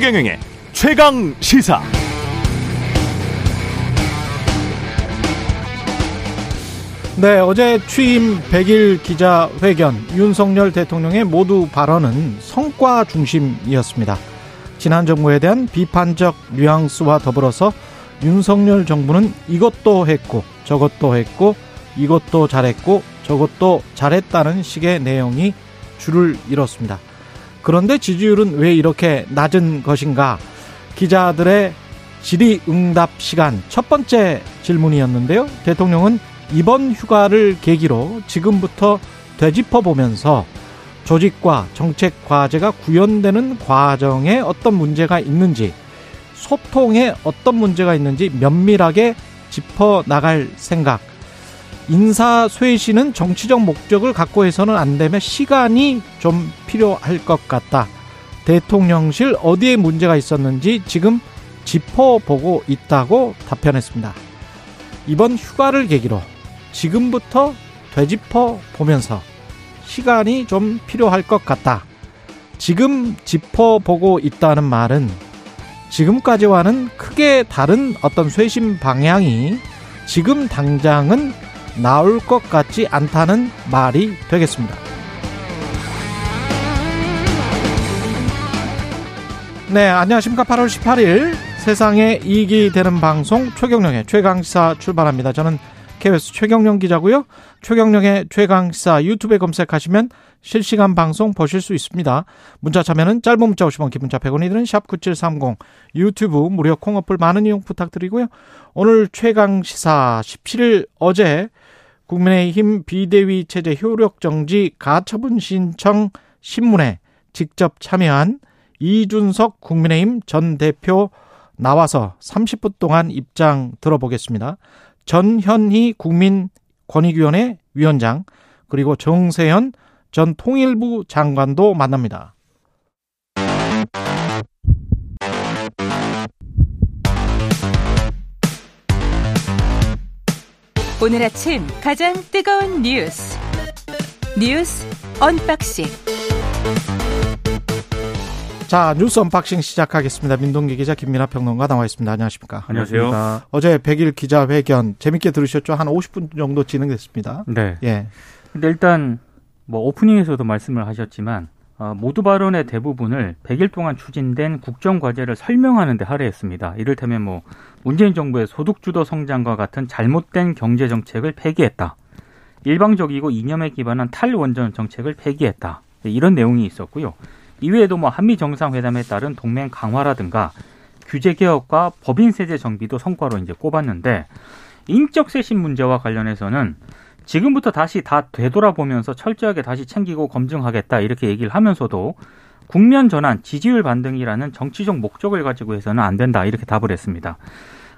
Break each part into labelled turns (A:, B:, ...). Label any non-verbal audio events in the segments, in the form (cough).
A: 최경영의 최강 시사.
B: 네, 어제 취임 100일 기자회견 윤석열 대통령의 모두 발언은 성과 중심이었습니다. 지난 정부에 대한 비판적 뉘앙스와 더불어서 윤석열 정부는 이것도 했고 저것도 했고 이것도 잘했고 저것도 잘했다는 식의 내용이 줄을 잃었습니다. 그런데 지지율은 왜 이렇게 낮은 것인가? 기자들의 질의응답 시간 첫 번째 질문이었는데요. 대통령은 이번 휴가를 계기로 지금부터 되짚어 보면서 조직과 정책 과제가 구현되는 과정에 어떤 문제가 있는지, 소통에 어떤 문제가 있는지 면밀하게 짚어 나갈 생각. 인사 쇄신은 정치적 목적을 갖고 해서는 안 되며 시간이 좀 필요할 것 같다. 대통령실 어디에 문제가 있었는지 지금 짚어보고 있다고 답변했습니다. 이번 휴가를 계기로 지금부터 되짚어 보면서 시간이 좀 필요할 것 같다. 지금 짚어보고 있다는 말은 지금까지와는 크게 다른 어떤 쇄신 방향이 지금 당장은 나올 것 같지 않다는 말이 되겠습니다. 네, 안녕하십니까. 8월 18일 세상에 이익이 되는 방송 최경령의 최강시사 출발합니다. 저는 KBS 최경령 기자고요. 최경령의 최강시사 유튜브에 검색하시면 실시간 방송 보실 수 있습니다. 문자 참여는 짧은 문자 50원, 기본자 100원이 드는 샵9730 유튜브 무료 콩 어플 많은 이용 부탁드리고요. 오늘 최강 시사 17일 어제 국민의힘 비대위 체제 효력 정지 가처분 신청 신문에 직접 참여한 이준석 국민의힘 전 대표 나와서 30분 동안 입장 들어보겠습니다. 전현희 국민권익위원회 위원장 그리고 정세현 전 통일부 장관도 만납니다.
C: 오늘 아침 가장 뜨거운 뉴스 뉴스 unboxing
B: 자 뉴스 unboxing 시작하겠습니다. 민동기 기자 김민하 평론가 나와 있습니다. 안녕하십니까?
D: 안녕하세요.
B: 어제 100일 기자회견 재밌게 들으셨죠? 한 50분 정도 진행됐습니다.
D: 네.
B: 예.
D: 근데 일단 뭐 오프닝에서도 말씀을 하셨지만 어, 모두 발언의 대부분을 100일 동안 추진된 국정 과제를 설명하는 데 할애했습니다. 이를테면 뭐 문재인 정부의 소득 주도 성장과 같은 잘못된 경제 정책을 폐기했다. 일방적이고 이념에 기반한 탈원전 정책을 폐기했다. 이런 내용이 있었고요. 이외에도 뭐 한미 정상회담에 따른 동맹 강화라든가 규제 개혁과 법인 세제 정비도 성과로 이제 꼽았는데 인적 쇄신 문제와 관련해서는 지금부터 다시 다 되돌아보면서 철저하게 다시 챙기고 검증하겠다 이렇게 얘기를 하면서도 국면 전환, 지지율 반등이라는 정치적 목적을 가지고 해서는 안 된다 이렇게 답을 했습니다.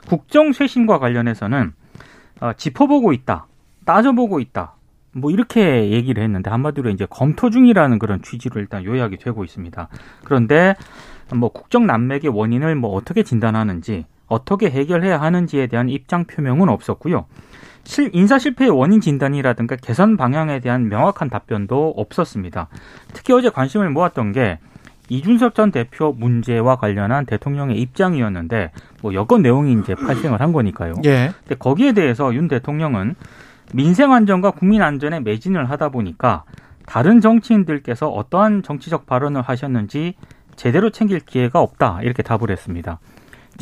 D: 국정 쇄신과 관련해서는 어, 짚어보고 있다, 따져보고 있다, 뭐 이렇게 얘기를 했는데 한마디로 이제 검토 중이라는 그런 취지로 일단 요약이 되고 있습니다. 그런데 뭐 국정 난맥의 원인을 뭐 어떻게 진단하는지 어떻게 해결해야 하는지에 대한 입장 표명은 없었고요. 실, 인사 실패의 원인 진단이라든가 개선 방향에 대한 명확한 답변도 없었습니다. 특히 어제 관심을 모았던 게 이준석 전 대표 문제와 관련한 대통령의 입장이었는데 뭐 여건 내용이 이제 발생을 한 거니까요.
B: 예.
D: 근데 거기에 대해서 윤 대통령은 민생 안전과 국민 안전에 매진을 하다 보니까 다른 정치인들께서 어떠한 정치적 발언을 하셨는지 제대로 챙길 기회가 없다 이렇게 답을 했습니다.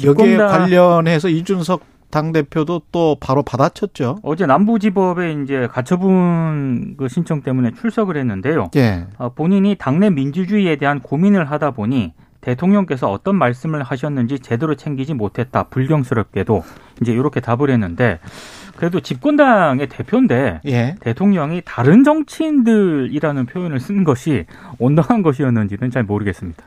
B: 여기에 관련해서 이준석 당 대표도 또 바로 받아쳤죠.
D: 어제 남부지법에 이제 가처분 그 신청 때문에 출석을 했는데요.
B: 예.
D: 어, 본인이 당내 민주주의에 대한 고민을 하다 보니 대통령께서 어떤 말씀을 하셨는지 제대로 챙기지 못했다. 불경스럽게도 이제 이렇게 답을 했는데 그래도 집권당의 대표인데
B: 예.
D: 대통령이 다른 정치인들이라는 표현을 쓴 것이 온당한 것이었는지는 잘 모르겠습니다.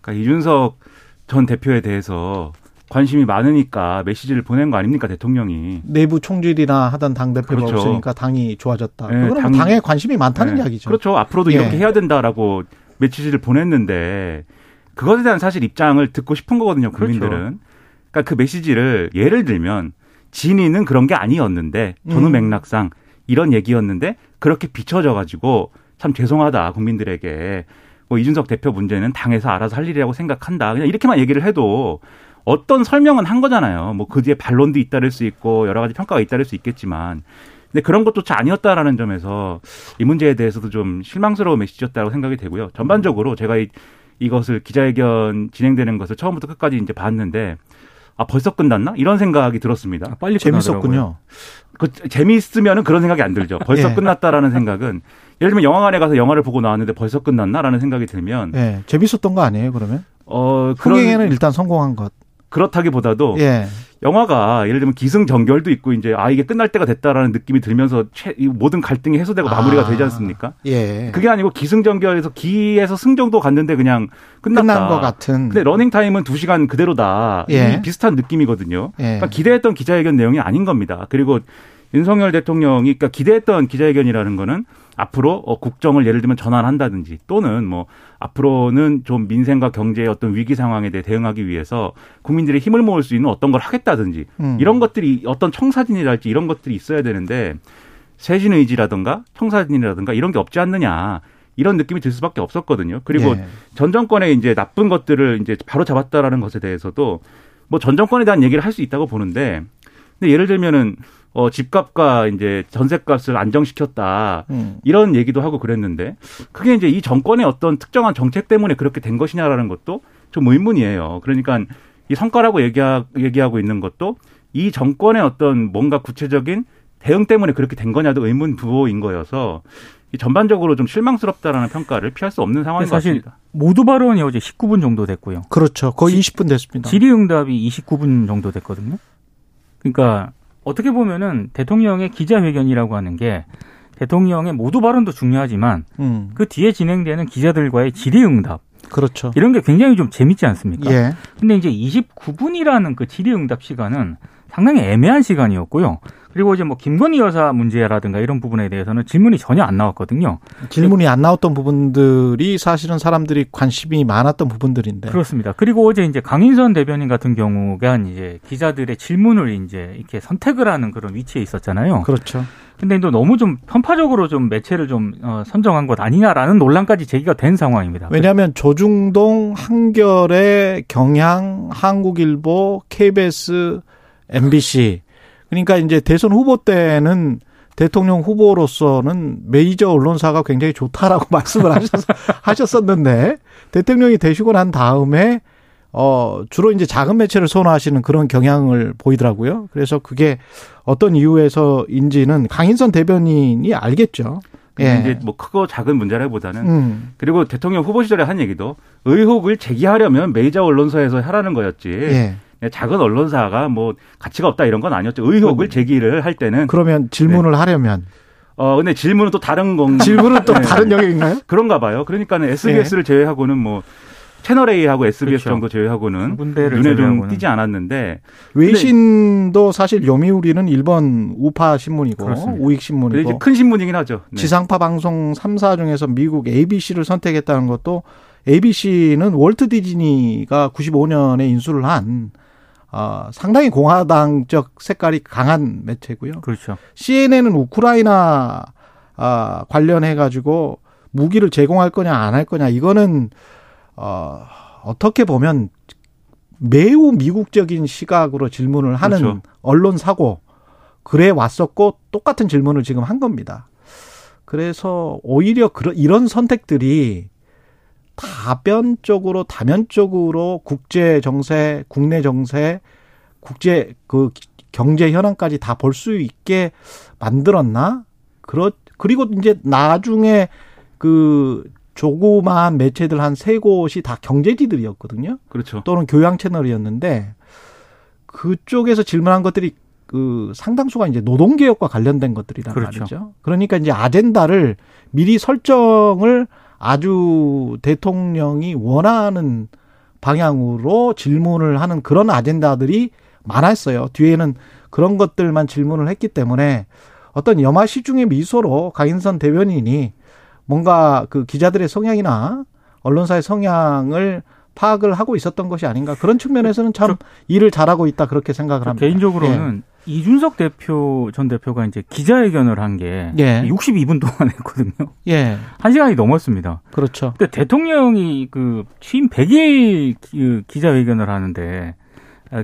E: 그러니까 이준석 전 대표에 대해서 관심이 많으니까 메시지를 보낸 거 아닙니까 대통령이
B: 내부 총질이나 하던 당 대표가
E: 그렇죠.
B: 없으니까 당이 좋아졌다.
E: 네,
B: 그건
E: 당-
B: 당에 관심이 많다는
E: 네.
B: 이야기죠.
E: 그렇죠 앞으로도
B: 예.
E: 이렇게 해야 된다라고 메시지를 보냈는데 그것에 대한 사실 입장을 듣고 싶은 거거든요 국민들은
D: 그렇죠.
E: 그러니까 그 메시지를 예를 들면 진위는 그런 게 아니었는데 전후
B: 음.
E: 맥락상 이런 얘기였는데 그렇게 비춰져 가지고 참 죄송하다 국민들에게 뭐 이준석 대표 문제는 당에서 알아서 할 일이라고 생각한다. 그냥 이렇게만 얘기를 해도 어떤 설명은 한 거잖아요. 뭐 그 뒤에 반론도 잇따를 수 있고 여러 가지 평가가 잇따를 수 있겠지만 근데 그런 것조차 아니었다라는 점에서 이 문제에 대해서도 좀 실망스러운 메시지였다고 생각이 되고요. 전반적으로 제가 이, 이것을 기자회견 진행되는 것을 처음부터 끝까지 이제 봤는데 아 벌써 끝났나 이런 생각이 들었습니다. 아,
B: 빨리 재밌었군요.
E: 그 재미있으면은 그런 생각이 안 들죠. 벌써 (laughs) 예. 끝났다라는 생각은 예를 들면 영화관에 가서 영화를 보고 나왔는데 벌써 끝났나라는 생각이 들면
B: 예. 재밌었던 거 아니에요 그러면? 어 흥행에는 일단 성공한 것.
E: 그렇다기보다도 예. 영화가 예를 들면 기승전결도 있고 이제 아 이게 끝날 때가 됐다라는 느낌이 들면서 최, 모든 갈등이 해소되고 아. 마무리가 되지 않습니까? 예. 그게 아니고 기승전결에서 기에서 승정도 갔는데 그냥 끝났다.
B: 끝난 것 같은.
E: 근데 러닝 타임은 2 시간 그대로다. 예. 비슷한 느낌이거든요. 예. 그러니까 기대했던 기자회견 내용이 아닌 겁니다. 그리고 윤석열 대통령이 그러니까 기대했던 기자회견이라는 거는 앞으로 어, 국정을 예를 들면 전환한다든지 또는 뭐 앞으로는 좀 민생과 경제의 어떤 위기 상황에 대해 대응하기 위해서 국민들의 힘을 모을 수 있는 어떤 걸 하겠다든지 음. 이런 것들이 어떤 청사진이랄지 이런 것들이 있어야 되는데 세신 의지라든가 청사진이라든가 이런 게 없지 않느냐. 이런 느낌이 들 수밖에 없었거든요. 그리고 예. 전 정권의 이제 나쁜 것들을 이제 바로 잡았다라는 것에 대해서도 뭐 전 정권에 대한 얘기를 할 수 있다고 보는데 근데 예를 들면은 어, 집값과 이제 전세값을 안정시켰다. 음. 이런 얘기도 하고 그랬는데 그게 이제 이 정권의 어떤 특정한 정책 때문에 그렇게 된 것이냐라는 것도 좀 의문이에요. 그러니까 이 성과라고 얘기하, 얘기하고 있는 것도 이 정권의 어떤 뭔가 구체적인 대응 때문에 그렇게 된 거냐도 의문 부호인 거여서 전반적으로 좀 실망스럽다라는 평가를 피할 수 없는 상황인 사실 것 같습니다.
D: 모두 발언이 어제 19분 정도 됐고요.
B: 그렇죠. 거의 20분 됐습니다.
D: 질의응답이 29분 정도 됐거든요. 그러니까 어떻게 보면은 대통령의 기자회견이라고 하는 게 대통령의 모두 발언도 중요하지만 음. 그 뒤에 진행되는 기자들과의 질의응답
B: 그렇죠.
D: 이런 게 굉장히 좀 재밌지 않습니까? 예. 근데 이제 29분이라는 그 질의응답 시간은 상당히 애매한 시간이었고요. 그리고 이제 뭐 김건희 여사 문제라든가 이런 부분에 대해서는 질문이 전혀 안 나왔거든요.
B: 질문이 안 나왔던 부분들이 사실은 사람들이 관심이 많았던 부분들인데.
D: 그렇습니다. 그리고 어제 이제 강인선 대변인 같은 경우가 이제 기자들의 질문을 이제 이렇게 선택을 하는 그런 위치에 있었잖아요.
B: 그렇죠.
D: 근데 또 너무 좀 편파적으로 좀 매체를 좀 어, 선정한 것 아니냐라는 논란까지 제기가 된 상황입니다.
B: 왜냐하면 조중동, 한결의 경향, 한국일보, KBS, MBC 그러니까 이제 대선 후보 때는 대통령 후보로서는 메이저 언론사가 굉장히 좋다라고 (laughs) 말씀을 하셨, 하셨었는데 대통령이 되시고 난 다음에 어 주로 이제 작은 매체를 선호하시는 그런 경향을 보이더라고요. 그래서 그게 어떤 이유에서인지는 강인선 대변인이 알겠죠.
E: 예. 이제 뭐 크고 작은 문제라기보다는 음. 그리고 대통령 후보 시절에 한 얘기도 의혹을 제기하려면 메이저 언론사에서 하라는 거였지. 예. 예, 작은 언론사가 뭐 가치가 없다 이런 건 아니었죠. 의혹을 제기를 할 때는
B: 그러면 질문을 네. 하려면
E: 어 근데 질문은 또 다른 건
B: 질문은 또 네. 다른 영역인가요?
E: 그런가 봐요. 그러니까는 SBS를 네. 제외하고는 뭐 채널 A하고 SBS 그렇죠. 정도 제외하고는 눈에 좀 띄지 않았는데
B: 외신도 사실 요미우리는 일본 우파 신문이고 그렇습니다. 우익 신문이고
E: 큰 신문이긴 하죠.
B: 네. 지상파 방송 3사 중에서 미국 ABC를 선택했다는 것도 ABC는 월트 디즈니가 95년에 인수를 한 어, 상당히 공화당적 색깔이 강한 매체고요.
D: 그렇죠.
B: CNN은 우크라이나 아, 관련해 가지고 무기를 제공할 거냐 안 할 거냐 이거는 어, 어떻게 보면 매우 미국적인 시각으로 질문을 하는 그렇죠. 언론 사고 그래 왔었고 똑같은 질문을 지금 한 겁니다. 그래서 오히려 그런 이런 선택들이 다변적으로 다면적으로 국제 정세, 국내 정세, 국제 그 경제 현황까지 다 볼 수 있게 만들었나? 그렇 그리고 이제 나중에 그 조그마한 매체들 한 세 곳이 다 경제지들이었거든요.
E: 그렇죠.
B: 또는 교양 채널이었는데 그쪽에서 질문한 것들이 그 상당수가 이제 노동개혁과 관련된 것들이란 그렇죠. 말이죠. 그러니까 이제 아젠다를 미리 설정을 아주 대통령이 원하는 방향으로 질문을 하는 그런 아젠다들이 많았어요. 뒤에는 그런 것들만 질문을 했기 때문에 어떤 염화 시 중의 미소로 강인선 대변인이 뭔가 그 기자들의 성향이나 언론사의 성향을 파악을 하고 있었던 것이 아닌가 그런 측면에서는 참 일을 잘하고 있다 그렇게 생각을 합니다.
D: 개인적으로는 예. 이준석 대표 전 대표가 이제 기자회견을 한게 예. 62분 동안 (laughs) 했거든요. 예. 1시간이 넘었습니다.
B: 그렇죠.
D: 근데 대통령이 그 취임 100일 기자회견을 하는데 어,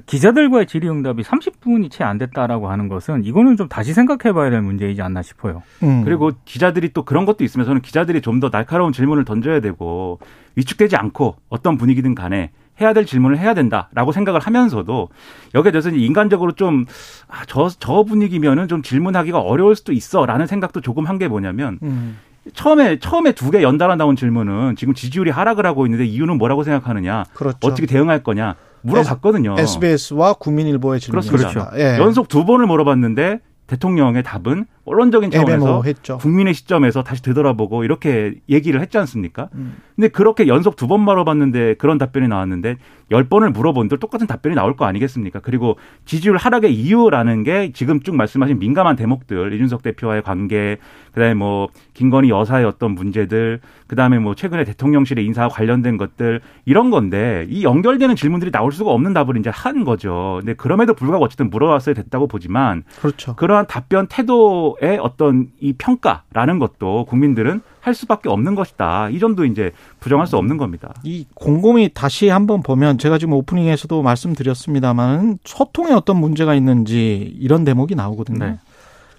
D: 기자들과의 질의응답이 30분이 채 안 됐다라고 하는 것은 이거는 좀 다시 생각해봐야 될 문제이지 않나 싶어요.
E: 음. 그리고 기자들이 또 그런 것도 있으면 저는 기자들이 좀 더 날카로운 질문을 던져야 되고 위축되지 않고 어떤 분위기든 간에 해야 될 질문을 해야 된다라고 생각을 하면서도 여기에 대해서 인간적으로 좀, 아, 저, 저 분위기면은 좀 질문하기가 어려울 수도 있어 라는 생각도 조금 한 게 뭐냐면 음. 처음에 처음에 두 개 연달아 나온 질문은 지금 지지율이 하락을 하고 있는데 이유는 뭐라고 생각하느냐, 그렇죠. 어떻게 대응할 거냐 물어봤거든요.
B: SBS와 국민일보의 질문입니다.
E: 그렇죠. 예. 연속 두 번을 물어봤는데 대통령의 답은 언론적인 차원에서 국민의 시점에서 다시 되돌아보고 이렇게 얘기를 했지 않습니까? 음. 근데 그렇게 연속 두번 물어봤는데 그런 답변이 나왔는데 열 번을 물어본들 똑같은 답변이 나올 거 아니겠습니까? 그리고 지지율 하락의 이유라는 게 지금 쭉 말씀하신 민감한 대목들 이준석 대표와의 관계 그다음에 뭐 김건희 여사의 어떤 문제들 그다음에 뭐 최근에 대통령실의 인사와 관련된 것들 이런 건데 이 연결되는 질문들이 나올 수가 없는 답을 이제 한 거죠. 근데 그럼에도 불구하고 어쨌든 물어봤어야 됐다고 보지만
B: 그렇죠.
E: 그러한 답변 태도 정도의 어떤 이 평가라는 것도 국민들은 할 수밖에 없는 것이다. 이 점도 이제 부정할 수 없는 겁니다.
B: 이 곰곰이 다시 한번 보면 제가 지금 오프닝에서도 말씀드렸습니다만 소통에 어떤 문제가 있는지 이런 대목이 나오거든요. 네.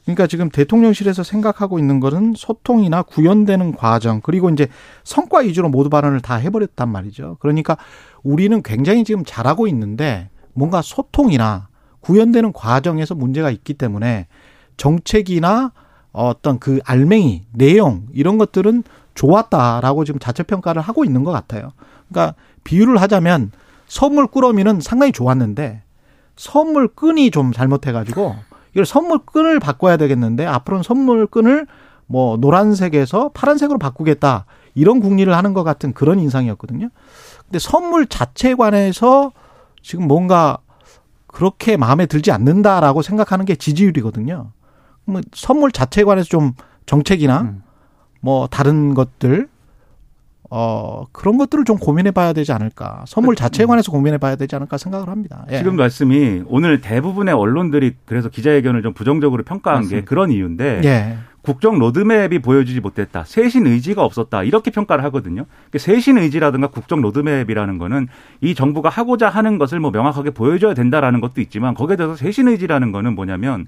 B: 그러니까 지금 대통령실에서 생각하고 있는 것은 소통이나 구현되는 과정 그리고 이제 성과 위주로 모두 발언을 다 해버렸단 말이죠. 그러니까 우리는 굉장히 지금 잘하고 있는데 뭔가 소통이나 구현되는 과정에서 문제가 있기 때문에 정책이나 어떤 그 알맹이, 내용 이런 것들은 좋았다라고 지금 자체 평가를 하고 있는 것 같아요. 그러니까 비유를 하자면 선물 꾸러미는 상당히 좋았는데 선물 끈이 좀 잘못해가지고 이걸 선물 끈을 바꿔야 되겠는데 앞으로는 선물 끈을 뭐 노란색에서 파란색으로 바꾸겠다 이런 궁리를 하는 것 같은 그런 인상이었거든요. 근데 선물 자체에 관해서 지금 뭔가 그렇게 마음에 들지 않는다라고 생각하는 게 지지율이거든요. 뭐 선물 자체에 관해서 좀 정책이나 음. 뭐 다른 것들 어 그런 것들을 좀 고민해 봐야 되지 않을까. 선물 그, 자체에 음. 관해서 고민해 봐야 되지 않을까 생각을 합니다.
E: 예. 지금 말씀이 오늘 대부분의 언론들이 그래서 기자회견을 좀 부정적으로 평가한 맞습니다. 게 그런 이유인데 예. 국정 로드맵이 보여주지 못했다. 쇄신 의지가 없었다. 이렇게 평가를 하거든요. 그러니까 쇄신 의지라든가 국정 로드맵이라는 거는 이 정부가 하고자 하는 것을 뭐 명확하게 보여줘야 된다라는 것도 있지만 거기에 대해서 쇄신 의지라는 거는 뭐냐면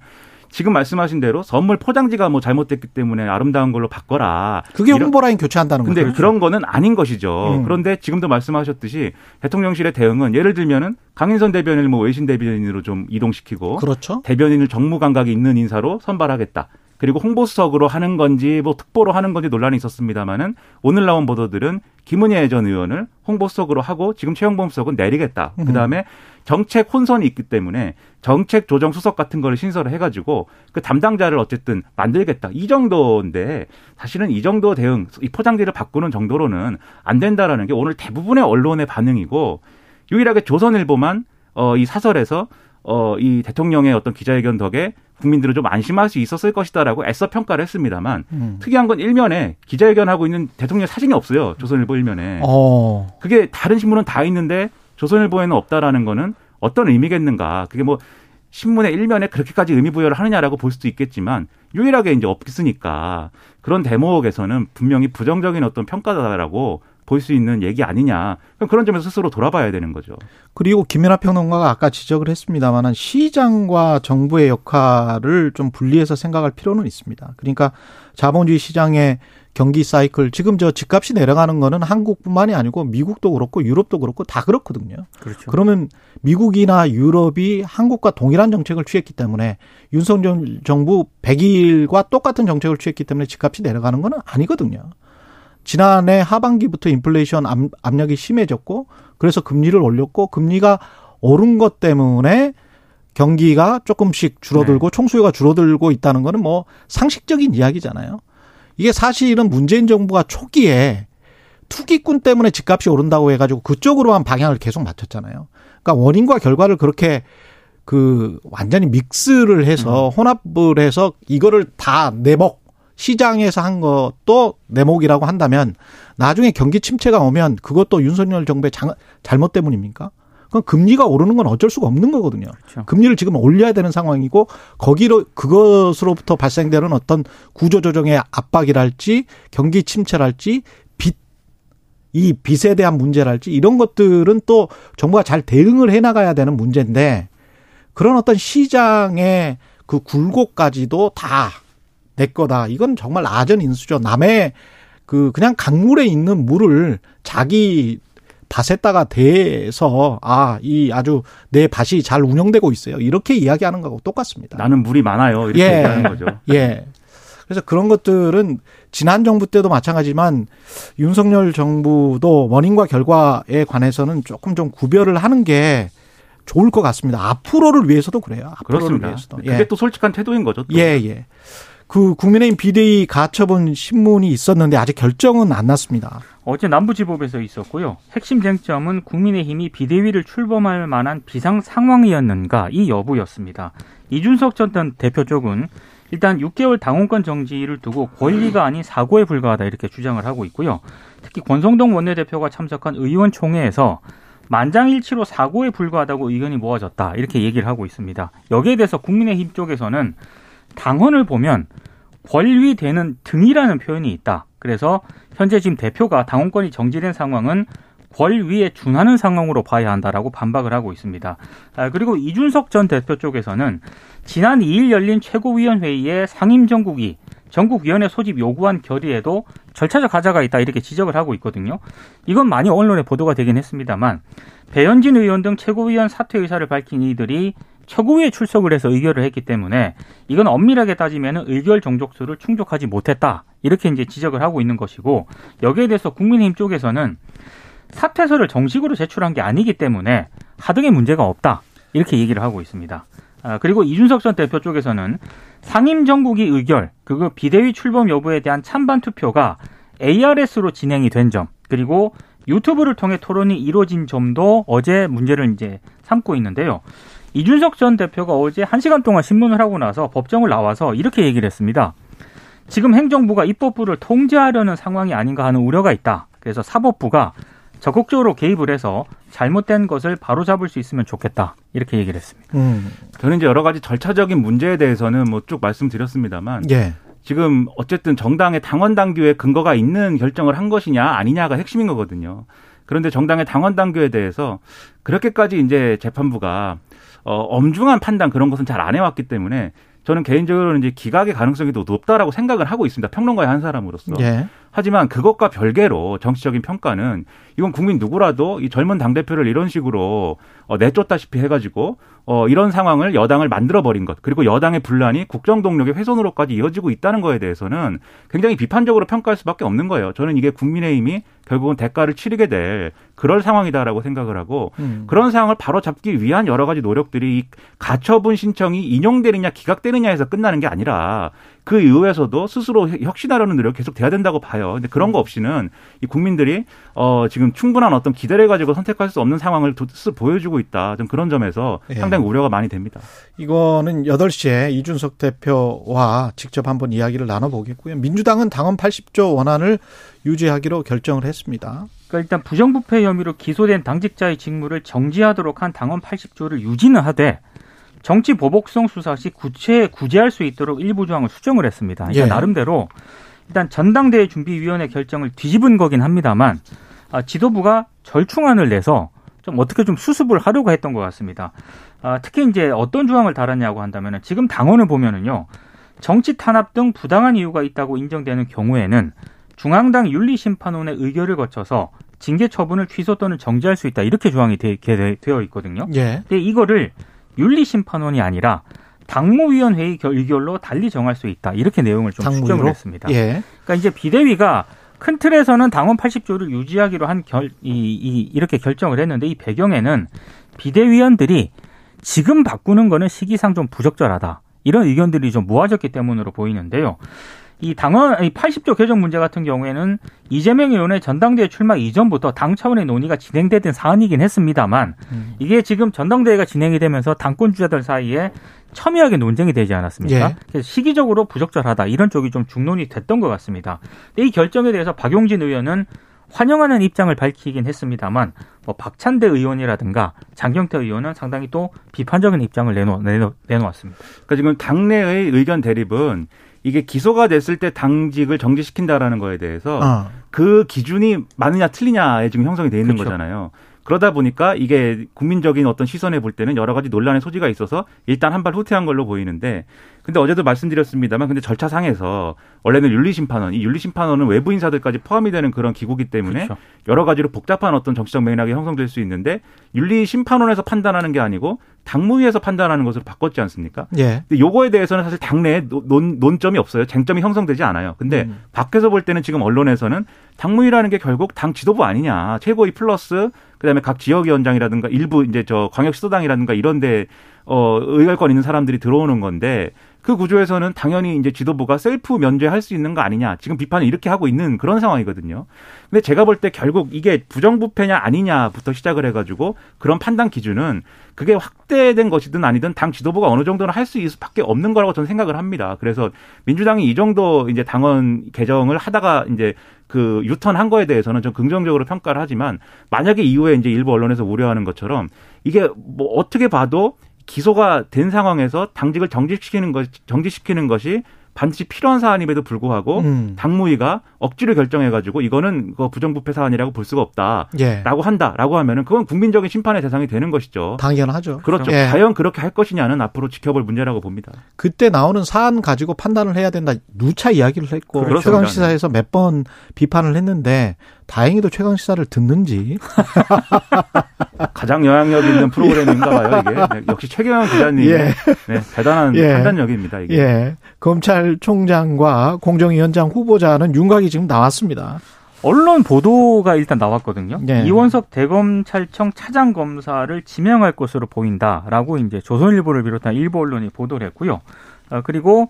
E: 지금 말씀하신 대로 선물 포장지가 뭐 잘못됐기 때문에 아름다운 걸로 바꿔라.
B: 그게 홍보 라인 교체한다는
E: 거죠. 근데 그런 거는 아닌 것이죠. 음. 그런데 지금도 말씀하셨듯이 대통령실의 대응은 예를 들면은 강인선 대변인을 뭐 외신 대변인으로 좀 이동시키고
B: 그렇죠.
E: 대변인을 정무 감각이 있는 인사로 선발하겠다. 그리고 홍보수석으로 하는 건지 뭐 특보로 하는 건지 논란이 있었습니다마는 오늘 나온 보도들은 김은혜 전 의원을 홍보수석으로 하고 지금 최영범 수석은 내리겠다. 음. 그다음에 정책 혼선이 있기 때문에 정책 조정 수석 같은 거를 신설을 해가지고 그 담당자를 어쨌든 만들겠다 이 정도인데 사실은 이 정도 대응 이 포장지를 바꾸는 정도로는 안 된다라는 게 오늘 대부분의 언론의 반응이고 유일하게 조선일보만 어 이 사설에서 어 이 대통령의 어떤 기자회견 덕에 국민들은 좀 안심할 수 있었을 것이다라고 애써 평가를 했습니다만 음. 특이한 건 일면에 기자회견하고 있는 대통령 사진이 없어요 조선일보 일면에 어. 그게 다른 신문은 다 있는데 조선일보에는 없다라는 거는 어떤 의미겠는가. 그게 뭐 신문의 일면에 그렇게까지 의미 부여를 하느냐라고 볼 수도 있겠지만 유일하게 이제 없으니까 그런 대목에서는 분명히 부정적인 어떤 평가다라고 볼 수 있는 얘기 아니냐. 그럼 그런 점에서 스스로 돌아봐야 되는 거죠.
B: 그리고 김연아 평론가가 아까 지적을 했습니다만은 시장과 정부의 역할을 좀 분리해서 생각할 필요는 있습니다. 그러니까 자본주의 시장의 경기 사이클 지금 저 집값이 내려가는 거는 한국뿐만이 아니고 미국도 그렇고 유럽도 그렇고 다 그렇거든요. 그렇죠. 그러면 미국이나 유럽이 한국과 동일한 정책을 취했기 때문에 윤석열 정부 100일과 똑같은 정책을 취했기 때문에 집값이 내려가는 거는 아니거든요. 지난해 하반기부터 인플레이션 압력이 심해졌고 그래서 금리를 올렸고 금리가 오른 것 때문에 경기가 조금씩 줄어들고 네. 총수요가 줄어들고 있다는 거는 뭐 상식적인 이야기잖아요. 이게 사실은 문재인 정부가 초기에 투기꾼 때문에 집값이 오른다고 해가지고 그쪽으로만 방향을 계속 맞췄잖아요. 그러니까 원인과 결과를 그렇게 그 완전히 믹스를 해서 음. 혼합을 해서 이거를 다 내복 시장에서 한 것도 내목이라고 한다면 나중에 경기 침체가 오면 그것도 윤석열 정부의 장, 잘못 때문입니까? 그럼 금리가 오르는 건 어쩔 수가 없는 거거든요. 그렇죠. 금리를 지금 올려야 되는 상황이고 거기로 그것으로부터 발생되는 어떤 구조 조정의 압박이랄지 경기 침체랄지 빚 이 빚에 대한 문제랄지 이런 것들은 또 정부가 잘 대응을 해 나가야 되는 문제인데 그런 어떤 시장의 그 굴곡까지도 다 내 거다. 이건 정말 아전 인수죠. 남의 그 그냥 강물에 있는 물을 자기 밭에다가 대서 아 이 아주 내 밭이 잘 운영되고 있어요. 이렇게 이야기하는 거하고 똑같습니다.
E: 나는 물이 많아요. 이렇게 예. 얘기하는 거죠. (laughs)
B: 예. 그래서 그런 것들은 지난 정부 때도 마찬가지지만 윤석열 정부도 원인과 결과에 관해서는 조금 좀 구별을 하는 게 좋을 것 같습니다. 앞으로를 위해서도 그래요. 앞으로를
E: 그렇습니다. 위해서도. 그게 예. 또 솔직한 태도인 거죠. 또.
B: 예, 예. 그 국민의힘 비대위 가처분 신문이 있었는데 아직 결정은 안 났습니다.
D: 어제 남부지법에서 있었고요. 핵심 쟁점은 국민의힘이 비대위를 출범할 만한 비상 상황이었는가 이 여부였습니다. 이준석 전 대표 쪽은 일단 6개월 당원권 정지를 두고 권리가 아닌 사고에 불과하다 이렇게 주장을 하고 있고요. 특히 권성동 원내대표가 참석한 의원총회에서 만장일치로 사고에 불과하다고 의견이 모아졌다 이렇게 얘기를 하고 있습니다. 여기에 대해서 국민의힘 쪽에서는 당헌을 보면 권리되는 등이라는 표현이 있다. 그래서 현재 지금 대표가 당원권이 정지된 상황은 권위에 준하는 상황으로 봐야 한다라고 반박을 하고 있습니다. 아, 그리고 이준석 전 대표 쪽에서는 지난 2일 열린 최고위원회의에 상임정국이 전국위원회 소집 요구한 결의에도 절차적 가자가 있다 이렇게 지적을 하고 있거든요. 이건 많이 언론에 보도가 되긴 했습니다만 배현진 의원 등 최고위원 사퇴 의사를 밝힌 이들이 최고위에 출석을 해서 의결을 했기 때문에 이건 엄밀하게 따지면 의결 정족수를 충족하지 못했다. 이렇게 이제 지적을 하고 있는 것이고 여기에 대해서 국민의힘 쪽에서는 사퇴서를 정식으로 제출한 게 아니기 때문에 하등의 문제가 없다. 이렇게 얘기를 하고 있습니다. 아, 그리고 이준석 전 대표 쪽에서는 상임 정국이 의결, 그거 비대위 출범 여부에 대한 찬반 투표가 ARS로 진행이 된 점, 그리고 유튜브를 통해 토론이 이루어진 점도 어제 문제를 이제 삼고 있는데요. 이준석 전 대표가 어제 한시간 동안 신문을 하고 나서 법정을 나와서 이렇게 얘기를 했습니다. 지금 행정부가 입법부를 통제하려는 상황이 아닌가 하는 우려가 있다. 그래서 사법부가 적극적으로 개입을 해서 잘못된 것을 바로잡을 수 있으면 좋겠다. 이렇게 얘기를 했습니다. 음.
E: 저는 이제 여러 가지 절차적인 문제에 대해서는 뭐 쭉 말씀드렸습니다만 예. 지금 어쨌든 정당의 당원 당규에 근거가 있는 결정을 한 것이냐 아니냐가 핵심인 거거든요. 그런데 정당의 당원 당규에 대해서 그렇게까지 이제 재판부가 어, 엄중한 판단 그런 것은 잘 안 해왔기 때문에 저는 개인적으로는 이제 기각의 가능성이 더 높다라고 생각을 하고 있습니다. 평론가의 한 사람으로서. 예. 하지만 그것과 별개로 정치적인 평가는 이건 국민 누구라도 이 젊은 당대표를 이런 식으로 어, 내쫓다시피 해가지고 어, 이런 상황을 여당을 만들어버린 것 그리고 여당의 분란이 국정 동력의 훼손으로까지 이어지고 있다는 거에 대해서는 굉장히 비판적으로 평가할 수밖에 없는 거예요. 저는 이게 국민의힘이 결국은 대가를 치르게 될 그럴 상황이다라고 생각을 하고 음. 그런 상황을 바로 잡기 위한 여러 가지 노력들이 가처분 신청이 인용되느냐 기각되느냐에서 끝나는 게 아니라 그 이후에서도 스스로 혁신하려는 노력 계속 돼야 된다고 봐요. 근데 그런 거 없이는 이 국민들이 어 지금 충분한 어떤 기대를 가지고 선택할 수 없는 상황을 스스로 보여주고 있다. 좀 그런 점에서 예. 상당히 우려가 많이 됩니다.
B: 이거는 8시에 이준석 대표와 직접 한번 이야기를 나눠보겠고요. 민주당은 당원 80조 원안을 유지하기로 결정을 했습니다.
D: 그러니까 일단 부정부패 혐의로 기소된 당직자의 직무를 정지하도록 한 당원 80조를 유지는 하되 정치 보복성 수사 시 구체 구제할 수 있도록 일부 조항을 수정을 했습니다. 그러니까 예. 나름대로 일단 전당대회 준비위원회 결정을 뒤집은 거긴 합니다만 아, 지도부가 절충안을 내서 좀 어떻게 좀 수습을 하려고 했던 것 같습니다. 아, 특히 이제 어떤 조항을 달았냐고 한다면 지금 당원을 보면은요 정치 탄압 등 부당한 이유가 있다고 인정되는 경우에는 중앙당 윤리심판원의 의결을 거쳐서 징계 처분을 취소 또는 정지할 수 있다 이렇게 조항이 되, 어 있거든요. 예. 근데 이거를 윤리심판원이 아니라 당무위원회의 의결로 달리 정할 수 있다. 이렇게 내용을 좀 당무위로? 수정을 했습니다. 예. 그러니까 이제 비대위가 큰 틀에서는 당원 80조를 유지하기로 한 결, 이, 이, 이렇게 결정을 했는데 이 배경에는 비대위원들이 지금 바꾸는 거는 시기상 좀 부적절하다. 이런 의견들이 좀 모아졌기 때문으로 보이는데요. 이 당원 이 80조 개정 문제 같은 경우에는 이재명 의원의 전당대회 출마 이전부터 당 차원의 논의가 진행되던 사안이긴 했습니다만 음. 이게 지금 전당대회가 진행이 되면서 당권 주자들 사이에 첨예하게 논쟁이 되지 않았습니까? 예. 그래서 시기적으로 부적절하다 이런 쪽이 좀 중론이 됐던 것 같습니다. 근데 이 결정에 대해서 박용진 의원은 환영하는 입장을 밝히긴 했습니다만 뭐 박찬대 의원이라든가 장경태 의원은 상당히 또 비판적인 입장을 내놓, 내놓, 내놓았습니다.
E: 그러니까 지금 당내의 의견 대립은 이게 기소가 됐을 때 당직을 정지시킨다라는 거에 대해서 어. 그 기준이 맞느냐 틀리냐에 지금 형성이 돼 있는 그렇죠. 거잖아요. 그러다 보니까 이게 국민적인 어떤 시선에 볼 때는 여러 가지 논란의 소지가 있어서 일단 한 발 후퇴한 걸로 보이는데 근데 어제도 말씀드렸습니다만 근데 절차상에서 원래는 윤리심판원, 이 윤리심판원은 외부 인사들까지 포함이 되는 그런 기구기 때문에 그렇죠. 여러 가지로 복잡한 어떤 정치적 맥락이 형성될 수 있는데 윤리심판원에서 판단하는 게 아니고 당무위에서 판단하는 것으로 바꿨지 않습니까? 예. 근데 요거에 대해서는 사실 당내에 논, 논점이 없어요. 쟁점이 형성되지 않아요. 근데 음. 밖에서 볼 때는 지금 언론에서는 당무위라는 게 결국 당 지도부 아니냐. 최고위 플러스 그다음에 각 지역위원장이라든가 일부 이제 저 광역시도당이라든가 이런데 어 의결권 있는 사람들이 들어오는 건데 그 구조에서는 당연히 이제 지도부가 셀프 면제할 수 있는 거 아니냐. 지금 비판을 이렇게 하고 있는 그런 상황이거든요. 근데 제가 볼 때 결국 이게 부정부패냐 아니냐부터 시작을 해가지고 그런 판단 기준은 그게 확대된 것이든 아니든 당 지도부가 어느 정도는 할 수 있을 수밖에 없는 거라고 저는 생각을 합니다. 그래서 민주당이 이 정도 이제 당원 개정을 하다가 이제 그 유턴한 거에 대해서는 좀 긍정적으로 평가를 하지만 만약에 이후에 이제 일부 언론에서 우려하는 것처럼 이게 뭐 어떻게 봐도 기소가 된 상황에서 당직을 정지시키는 것 정지시키는 것이 반드시 필요한 사안임에도 불구하고 음. 당무위가 억지로 결정해가지고 이거는 그 부정부패 사안이라고 볼 수가 없다라고 예. 한다라고 하면은 그건 국민적인 심판의 대상이 되는 것이죠.
B: 당연하죠.
E: 그렇죠. 예. 과연 그렇게 할 것이냐는 앞으로 지켜볼 문제라고 봅니다.
B: 그때 나오는 사안 가지고 판단을 해야 된다. 누차 이야기를 했고 그렇죠. 최강 시사에서 몇 번 비판을 했는데 다행히도 최강 시사를 듣는지 (laughs)
E: 가장 영향력 있는 프로그램인가 봐요 이게 네, 역시 최경영 기자님의 예. 네, 대단한 예. 판단력입니다 이게
B: 예. 검찰총장과 공정위원장 후보자는 윤곽이 지금 나왔습니다.
D: 언론 보도가 일단 나왔거든요. 네. 이원석 대검찰청 차장 검사를 지명할 것으로 보인다라고 이제 조선일보를 비롯한 일부 언론이 보도를 했고요. 어, 그리고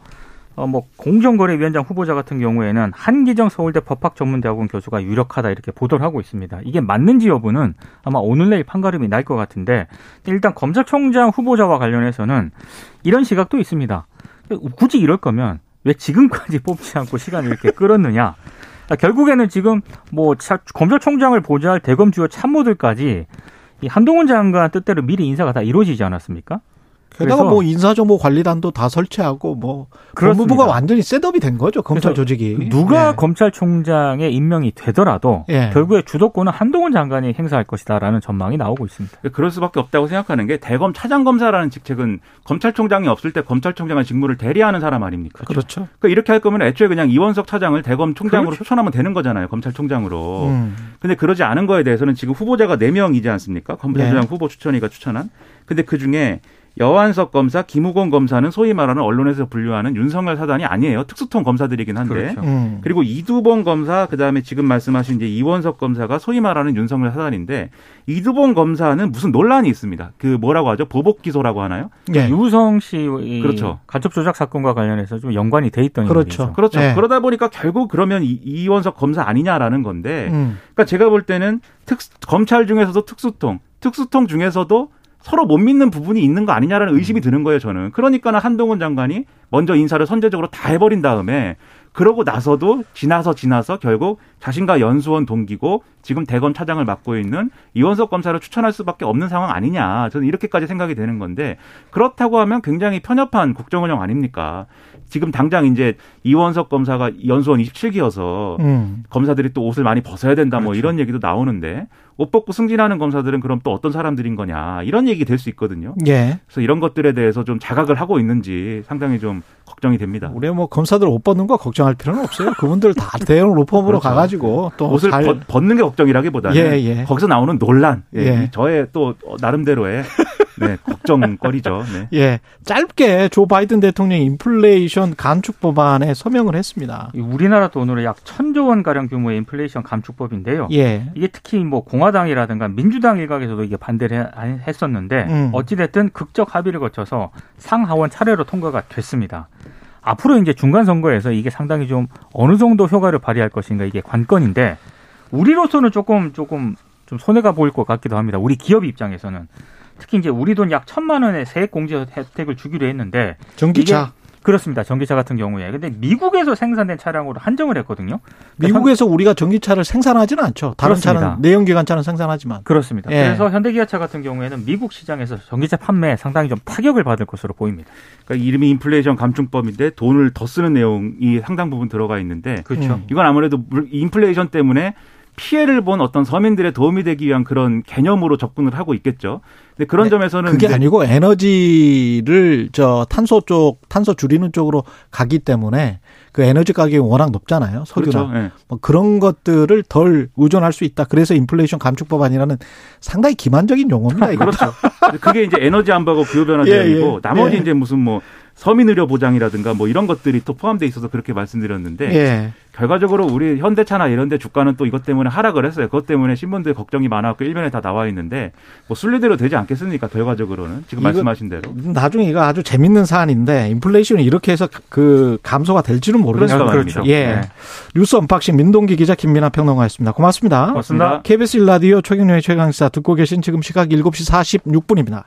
D: 어, 뭐 공정거래위원장 후보자 같은 경우에는 한기정 서울대 법학전문대학원 교수가 유력하다 이렇게 보도를 하고 있습니다. 이게 맞는지 여부는 아마 오늘 내일 판가름이 날 것 같은데 일단 검찰총장 후보자와 관련해서는 이런 시각도 있습니다. 굳이 이럴 거면 왜 지금까지 (laughs) 뽑지 않고 시간을 이렇게 끌었느냐? 결국에는 지금 뭐 검찰총장을 보좌할 대검 주요 참모들까지 이 한동훈 장관 뜻대로 미리 인사가 다 이루어지지 않았습니까?
B: 게다가 뭐 인사정보 관리단도 다 설치하고 뭐 그렇습니다. 법무부가 완전히 setup이 된 거죠 검찰 조직이
D: 누가 예. 검찰총장에 임명이 되더라도 예. 결국에 주도권은 한동훈 장관이 행사할 것이다라는 전망이 나오고 있습니다.
E: 그럴 수밖에 없다고 생각하는 게 대검 차장검사라는 직책은 검찰총장이 없을 때 검찰총장의 직무를 대리하는 사람 아닙니까?
B: 그렇죠.
E: 그러니까 이렇게 할 거면 애초에 그냥 이원석 차장을 대검 총장으로 그렇죠. 추천하면 되는 거잖아요 검찰총장으로. 음. 근데 그러지 않은 거에 대해서는 지금 후보자가 4명이지 않습니까? 검찰총장 예. 후보 추천위가 추천한. 근데 그 중에 여완석 검사, 김우건 검사는 소위 말하는 언론에서 분류하는 윤석열 사단이 아니에요. 특수통 검사들이긴 한데. 그렇죠. 음. 그리고 이두봉 검사, 그다음에 지금 말씀하신 이제 이원석 검사가 소위 말하는 윤석열 사단인데 이두봉 검사는 무슨 논란이 있습니다. 그 뭐라고 하죠? 보복 기소라고 하나요?
D: 네. 유성 씨 그렇죠. 가족 조작 사건과 관련해서 좀 연관이 돼 있던
B: 그렇죠.
E: 얘기죠. 그렇죠. 네. 그러다 보니까 결국 그러면 이, 원석 검사 아니냐라는 건데. 음. 그러니까 제가 볼 때는 특 검찰 중에서도 특수통, 특수통 중에서도 서로 못 믿는 부분이 있는 거 아니냐라는 의심이 드는 거예요, 저는. 그러니까는 한동훈 장관이 먼저 인사를 선제적으로 다 해버린 다음에 그러고 나서도 지나서 지나서 결국 자신과 연수원 동기고 지금 대검 차장을 맡고 있는 이원석 검사를 추천할 수밖에 없는 상황 아니냐. 저는 이렇게까지 생각이 되는 건데 그렇다고 하면 굉장히 편협한 국정운영 아닙니까? 지금 당장 이제 이원석 검사가 연수원 27기여서 음. 검사들이 또 옷을 많이 벗어야 된다 뭐 그렇죠. 이런 얘기도 나오는데 옷 벗고 승진하는 검사들은 그럼 또 어떤 사람들인 거냐 이런 얘기 될 수 있거든요. 예. 그래서 이런 것들에 대해서 좀 자각을 하고 있는지 상당히 좀 걱정이 됩니다.
B: 우리 뭐 검사들 옷 벗는 거 걱정할 필요는 없어요. 그분들 다 (laughs) 대형 로펌으로 그렇죠. 가가지고 또
E: 옷을 잘... 벗 는 게 걱정이라기보다는 예, 예. 거기서 나오는 논란, 예. 예. 저의 또 나름대로의 (laughs) 네, 걱정거리죠. 네.
B: 예. 짧게 조 바이든 대통령이 인플레이션 감축 법안에 서명을 했습니다.
D: 우리나라 돈으로 약 천조 원 가량 규모의 인플레이션 감축법인데요. 예. 이게 특히 뭐 공화당이라든가 민주당 일각에서도 이게 반대를 했었는데 음. 어찌 됐든 극적 합의를 거쳐서 상하원 차례로 통과가 됐습니다. 앞으로 이제 중간 선거에서 이게 상당히 좀 어느 정도 효과를 발휘할 것인가 이게 관건인데 우리로서는 조금 조금 좀 손해가 보일 것 같기도 합니다. 우리 기업 입장에서는 특히 이제 우리 돈 약 천만 원의 세액 공제 혜택을 주기로 했는데
B: 전기차
D: 그렇습니다. 전기차 같은 경우에. 근데 미국에서 생산된 차량으로 한정을 했거든요.
B: 그러니까 미국에서 우리가 전기차를 생산하지는 않죠. 다른 그렇습니다. 차는 내연기관 차는 생산하지만.
D: 그렇습니다. 예. 그래서 현대기아차 같은 경우에는 미국 시장에서 전기차 판매에 상당히 좀 타격을 받을 것으로 보입니다.
E: 그러니까 이름이 인플레이션 감축법인데 돈을 더 쓰는 내용이 상당 부분 들어가 있는데 그렇죠. 음. 이건 아무래도 인플레이션 때문에 피해를 본 어떤 서민들의 도움이 되기 위한 그런 개념으로 접근을 하고 있겠죠. 근데 그런 네, 점에서는
B: 그게 아니고 에너지를 저 탄소 쪽 탄소 줄이는 쪽으로 가기 때문에 그 에너지 가격이 워낙 높잖아요. 석유나 그렇죠. 네. 뭐 그런 것들을 덜 의존할 수 있다. 그래서 인플레이션 감축 법안이라는 상당히 기만적인 용어입니다.
E: 이거. 그렇죠. 그게 이제 에너지 안보하고 기후 변화 대응이고 예, 예. 나머지 예. 이제 무슨 뭐 서민 의료 보장이라든가 뭐 이런 것들이 또 포함돼 있어서 그렇게 말씀드렸는데 예. 결과적으로 우리 현대차나 이런 데 주가는 또 이것 때문에 하락을 했어요. 그것 때문에 신문들 걱정이 많았고 일면에 다 나와 있는데 뭐 순리대로 되지 않겠습니까? 결과적으로는 지금 말씀하신 대로.
B: 나중에 이거 아주 재밌는 사안인데 인플레이션이 이렇게 해서 그 감소가 될지는 모르겠어요.
E: 그렇죠.
B: 예. 네. 뉴스 unboxing 민동기 기자 김민하 평론가였습니다. 고맙습니다.
E: 고맙습니다.
B: KBS 일라디오 최경영의 최강시사 듣고 계신 지금 시각 7시 46분입니다.